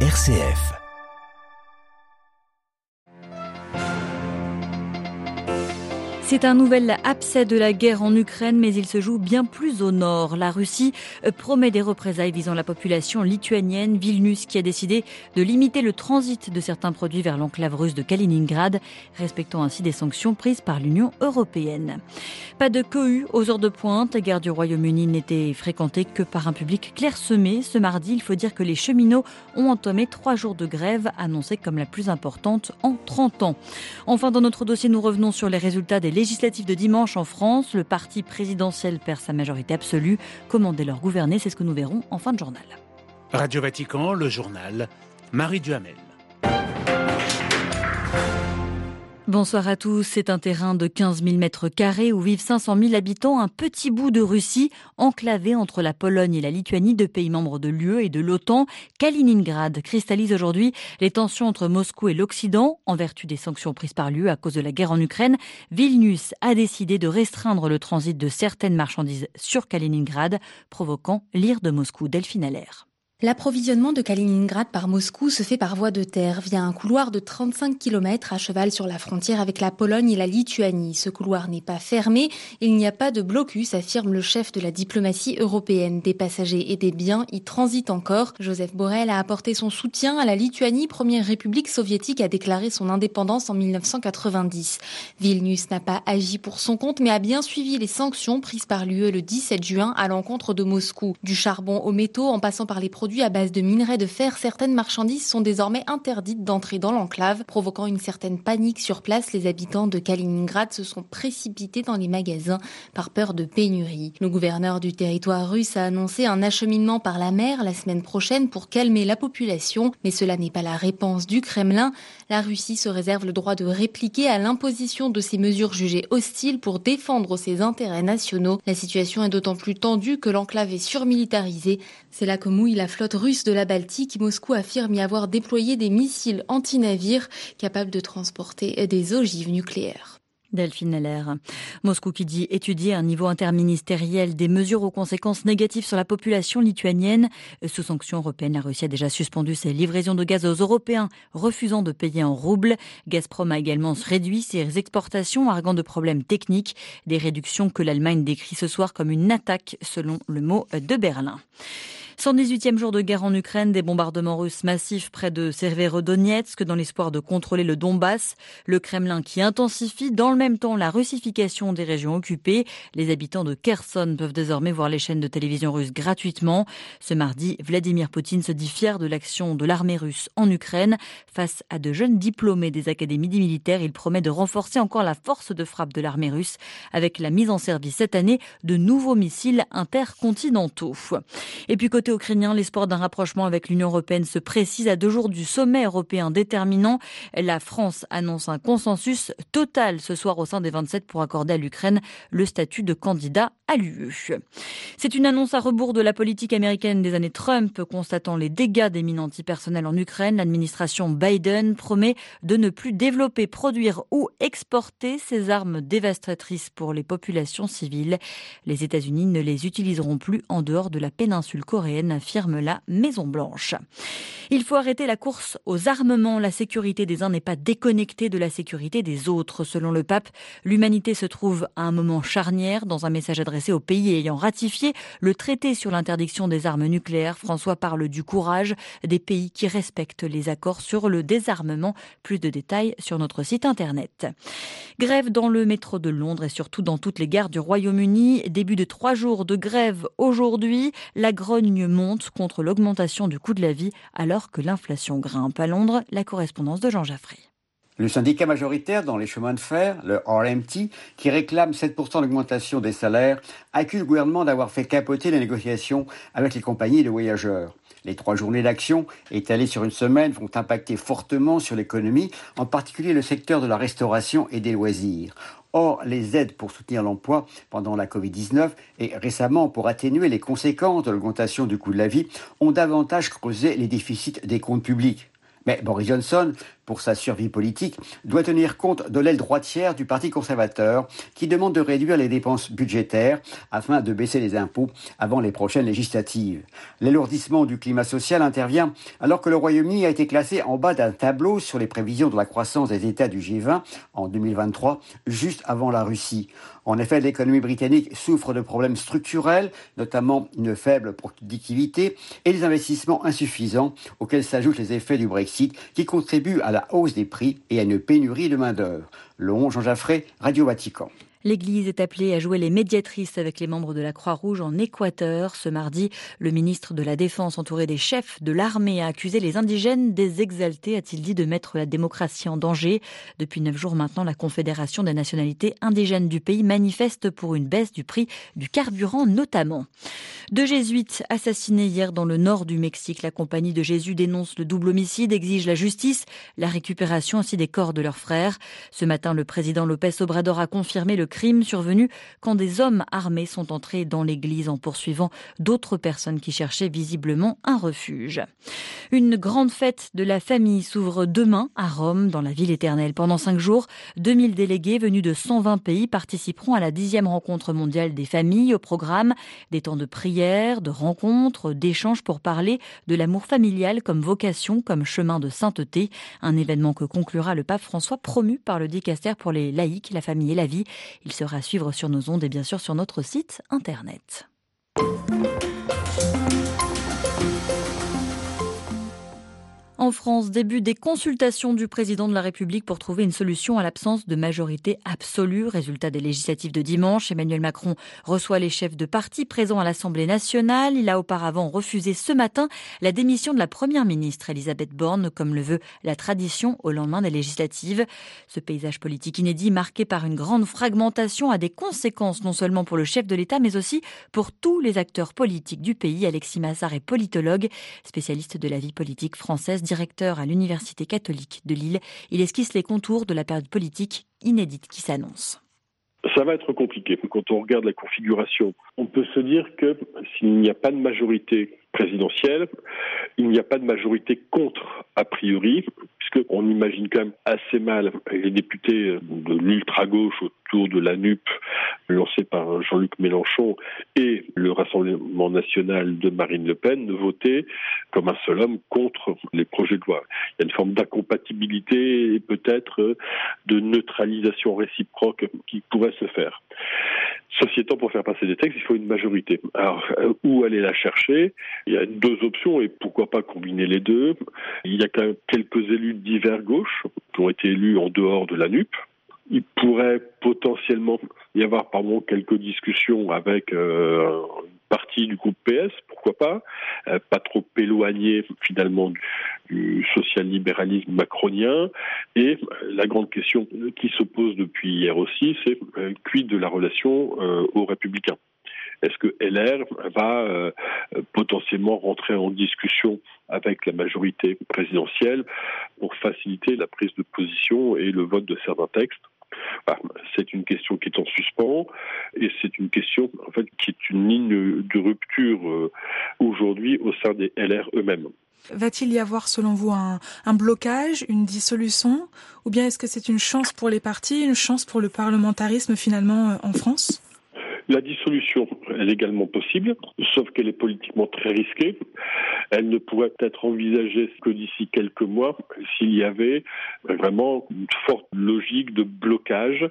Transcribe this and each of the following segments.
RCF. C'est un nouvel abcès de la guerre en Ukraine, mais il se joue bien plus au nord. La Russie euh, promet des représailles visant la population lituanienne. Vilnius qui a décidé de limiter le transit de certains produits vers l'enclave russe de Kaliningrad, respectant ainsi des sanctions prises par l'Union européenne. Pas de cohue aux heures de pointe. La guerre du Royaume-Uni n'était fréquentée que par un public clairsemé. Ce mardi, il faut dire que les cheminots ont entamé trois jours de grève, annoncée comme la plus importante en 30 ans. Enfin, dans notre dossier, nous revenons sur les résultats des législatives de dimanche en France. Le parti présidentiel perd sa majorité absolue. Comment dès lors gouverner? C'est ce que nous verrons en fin de journal. Radio Vatican, le journal, Marie Duhamel. Bonsoir à tous. C'est un terrain de 15 000 mètres carrés où vivent 500 000 habitants, un petit bout de Russie, enclavé entre la Pologne et la Lituanie, deux pays membres de l'UE et de l'OTAN. Kaliningrad cristallise aujourd'hui les tensions entre Moscou et l'Occident. En vertu des sanctions prises par l'UE à cause de la guerre en Ukraine, Vilnius a décidé de restreindre le transit de certaines marchandises sur Kaliningrad, provoquant l'ire de Moscou. Delphine Allaire. L'approvisionnement de Kaliningrad par Moscou se fait par voie de terre via un couloir de 35 km à cheval sur la frontière avec la Pologne et la Lituanie. Ce couloir n'est pas fermé, il n'y a pas de blocus, affirme le chef de la diplomatie européenne. Des passagers et des biens y transitent encore. Joseph Borrell a apporté son soutien à la Lituanie, première république soviétique à déclarer son indépendance en 1990. Vilnius n'a pas agi pour son compte, mais a bien suivi les sanctions prises par l'UE le 17 juin à l'encontre de Moscou. Du charbon aux métaux en passant par les produits à base de minerais de fer, certaines marchandises sont désormais interdites d'entrer dans l'enclave, provoquant une certaine panique sur place. Les habitants de Kaliningrad se sont précipités dans les magasins par peur de pénurie. Le gouverneur du territoire russe a annoncé un acheminement par la mer la semaine prochaine pour calmer la population, mais cela n'est pas la réponse du Kremlin. La Russie se réserve le droit de répliquer à l'imposition de ces mesures jugées hostiles pour défendre ses intérêts nationaux. La situation est d'autant plus tendue que l'enclave est surmilitarisée. C'est là que mouille la flotte russe de la Baltique, Moscou affirme y avoir déployé des missiles anti-navires capables de transporter des ogives nucléaires. Delphine Heller. Moscou qui dit étudier à un niveau interministériel des mesures aux conséquences négatives sur la population lituanienne. Sous sanctions européennes, la Russie a déjà suspendu ses livraisons de gaz aux Européens, refusant de payer en roubles. Gazprom a également réduit ses exportations, arguant de problèmes techniques, des réductions que l'Allemagne décrit ce soir comme une attaque, selon le mot de Berlin. 118e jour de guerre en Ukraine, des bombardements russes massifs près de Severodonetsk dans l'espoir de contrôler le Donbass. Le Kremlin qui intensifie dans le même temps la russification des régions occupées. Les habitants de Kherson peuvent désormais voir les chaînes de télévision russes gratuitement. Ce mardi, Vladimir Poutine se dit fier de l'action de l'armée russe en Ukraine. Face à de jeunes diplômés des académies militaires, il promet de renforcer encore la force de frappe de l'armée russe avec la mise en service cette année de nouveaux missiles intercontinentaux. Et puis côté l'espoir d'un rapprochement avec l'Union européenne se précise à deux jours du sommet européen déterminant. La France annonce un consensus total ce soir au sein des 27 pour accorder à l'Ukraine le statut de candidat à l'UE. C'est une annonce à rebours de la politique américaine des années Trump, constatant les dégâts des mines antipersonnelles en Ukraine. L'administration Biden promet de ne plus développer, produire ou exporter ces armes dévastatrices pour les populations civiles. Les États-Unis ne les utiliseront plus en dehors de la péninsule coréenne affirme la Maison Blanche. Il faut arrêter la course aux armements. La sécurité des uns n'est pas déconnectée de la sécurité des autres. Selon le pape, l'humanité se trouve à un moment charnière. Dans un message adressé aux pays ayant ratifié le traité sur l'interdiction des armes nucléaires, François parle du courage des pays qui respectent les accords sur le désarmement. Plus de détails sur notre site internet. Grève dans le métro de Londres et surtout dans toutes les gares du Royaume-Uni. Début de trois jours de grève aujourd'hui. La grogne monte contre l'augmentation du coût de la vie alors que l'inflation grimpe. À Londres, la correspondance de Jean Jaffré. Le syndicat majoritaire dans les chemins de fer, le RMT, qui réclame 7% d'augmentation des salaires, accuse le gouvernement d'avoir fait capoter les négociations avec les compagnies de voyageurs. Les trois journées d'action, étalées sur une semaine, vont impacter fortement sur l'économie, en particulier le secteur de la restauration et des loisirs. Or, les aides pour soutenir l'emploi pendant la Covid-19 et récemment pour atténuer les conséquences de l'augmentation du coût de la vie ont davantage creusé les déficits des comptes publics. Mais Boris Johnson pour sa survie politique, doit tenir compte de l'aile droitière du Parti conservateur qui demande de réduire les dépenses budgétaires afin de baisser les impôts avant les prochaines législatives. L'alourdissement du climat social intervient alors que le Royaume-Uni a été classé en bas d'un tableau sur les prévisions de la croissance des États du G20 en 2023, juste avant la Russie. En effet, l'économie britannique souffre de problèmes structurels, notamment une faible productivité et des investissements insuffisants auxquels s'ajoutent les effets du Brexit qui contribuent à la hausse des prix et à une pénurie de main-d'œuvre. Long Jean Jaffré, Radio Vatican. L'Église est appelée à jouer les médiatrices avec les membres de la Croix-Rouge en Équateur. Ce mardi, le ministre de la Défense, entouré des chefs de l'armée, a accusé les indigènes des exaltés, a-t-il dit, de mettre la démocratie en danger. Depuis neuf jours maintenant, la Confédération des nationalités indigènes du pays manifeste pour une baisse du prix du carburant notamment. Deux jésuites assassinés hier dans le nord du Mexique. La compagnie de Jésus dénonce le double homicide, exige la justice, la récupération aussi des corps de leurs frères. Ce matin, le président Lopez Obrador a confirmé le crime survenu quand des hommes armés sont entrés dans l'église en poursuivant d'autres personnes qui cherchaient visiblement un refuge. Une grande fête de la famille s'ouvre demain à Rome, dans la ville éternelle. Pendant cinq jours, 2000 délégués venus de 120 pays participeront à la dixième rencontre mondiale des familles. Au programme, des temps de prière, de rencontres, d'échanges pour parler de l'amour familial comme vocation, comme chemin de sainteté. Un événement que conclura le pape François promu par le dicaster pour les laïcs, la famille et la vie. Il sera à suivre sur nos ondes et bien sûr sur notre site internet. En France, début des consultations du président de la République pour trouver une solution à l'absence de majorité absolue. Résultat des législatives de dimanche, Emmanuel Macron reçoit les chefs de parti présents à l'Assemblée nationale. Il a auparavant refusé ce matin la démission de la première ministre Elisabeth Borne, comme le veut la tradition au lendemain des législatives. Ce paysage politique inédit, marqué par une grande fragmentation, a des conséquences non seulement pour le chef de l'État, mais aussi pour tous les acteurs politiques du pays. Alexis Massard est politologue, spécialiste de la vie politique française directeur à l'Université catholique de Lille. Il esquisse les contours de la période politique inédite qui s'annonce. Ça va être compliqué. Quand on regarde la configuration, on peut se dire que s'il n'y a pas de majorité présidentielle, il n'y a pas de majorité contre, a priori, puisqu'on imagine quand même assez mal les députés de l'ultra-gauche autour de la NUP, lancée par Jean-Luc Mélenchon, et le Rassemblement national de Marine Le Pen, voter comme un seul homme contre les projets de loi. Il y a une forme d'incompatibilité et peut-être de neutralisation réciproque qui pourrait se faire. Ceci étant, pour faire passer des textes, il faut une majorité. Alors, euh, où aller la chercher? Il y a deux options et pourquoi pas combiner les deux. Il y a quand même quelques élus divers gauche qui ont été élus en dehors de la NUP. Il pourrait potentiellement y avoir, pardon, quelques discussions avec euh, partie du groupe PS, pourquoi pas, euh, pas trop éloigné finalement du, social-libéralisme macronien. Et euh, la grande question qui se pose depuis hier aussi, c'est euh, quid de la relation aux républicains est-ce que LR va potentiellement rentrer en discussion avec la majorité présidentielle pour faciliter la prise de position et le vote de certains textes bah, c'est une question qui est en suspens et c'est une question en fait qui est une ligne de rupture euh, aujourd'hui au sein des LR eux-mêmes. Va-t-il y avoir, selon vous, un, un blocage, une dissolution, ou bien est-ce que c'est une chance pour les partis, une chance pour le parlementarisme finalement euh, en France? La dissolution est également possible, sauf qu'elle est politiquement très risquée. Elle ne pourrait être envisagée que d'ici quelques mois s'il y avait vraiment une forte logique de blocage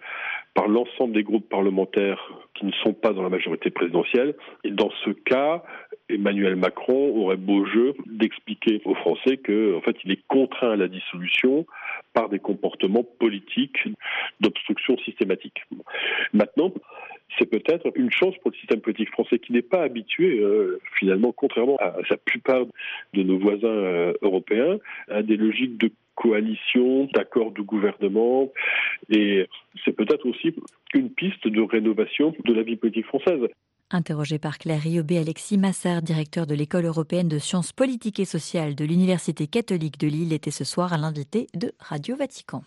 par l'ensemble des groupes parlementaires qui ne sont pas dans la majorité présidentielle. Et dans ce cas, Emmanuel Macron aurait beau jeu d'expliquer aux Français qu'en en fait, il est contraint à la dissolution par des comportements politiques d'obstruction systématique. Maintenant, c'est peut-être une chance pour le système politique français qui n'est pas habitué, euh, finalement, contrairement à, la plupart de nos voisins euh, européens, à des logiques de coalition, d'accord de gouvernement, et c'est peut-être aussi une piste de rénovation de la vie politique française. Interrogé par Claire Riobé, Alexis Massard, directeur de l'École européenne de sciences politiques et sociales de l'Université catholique de Lille, était ce soir à l'invité de Radio Vatican.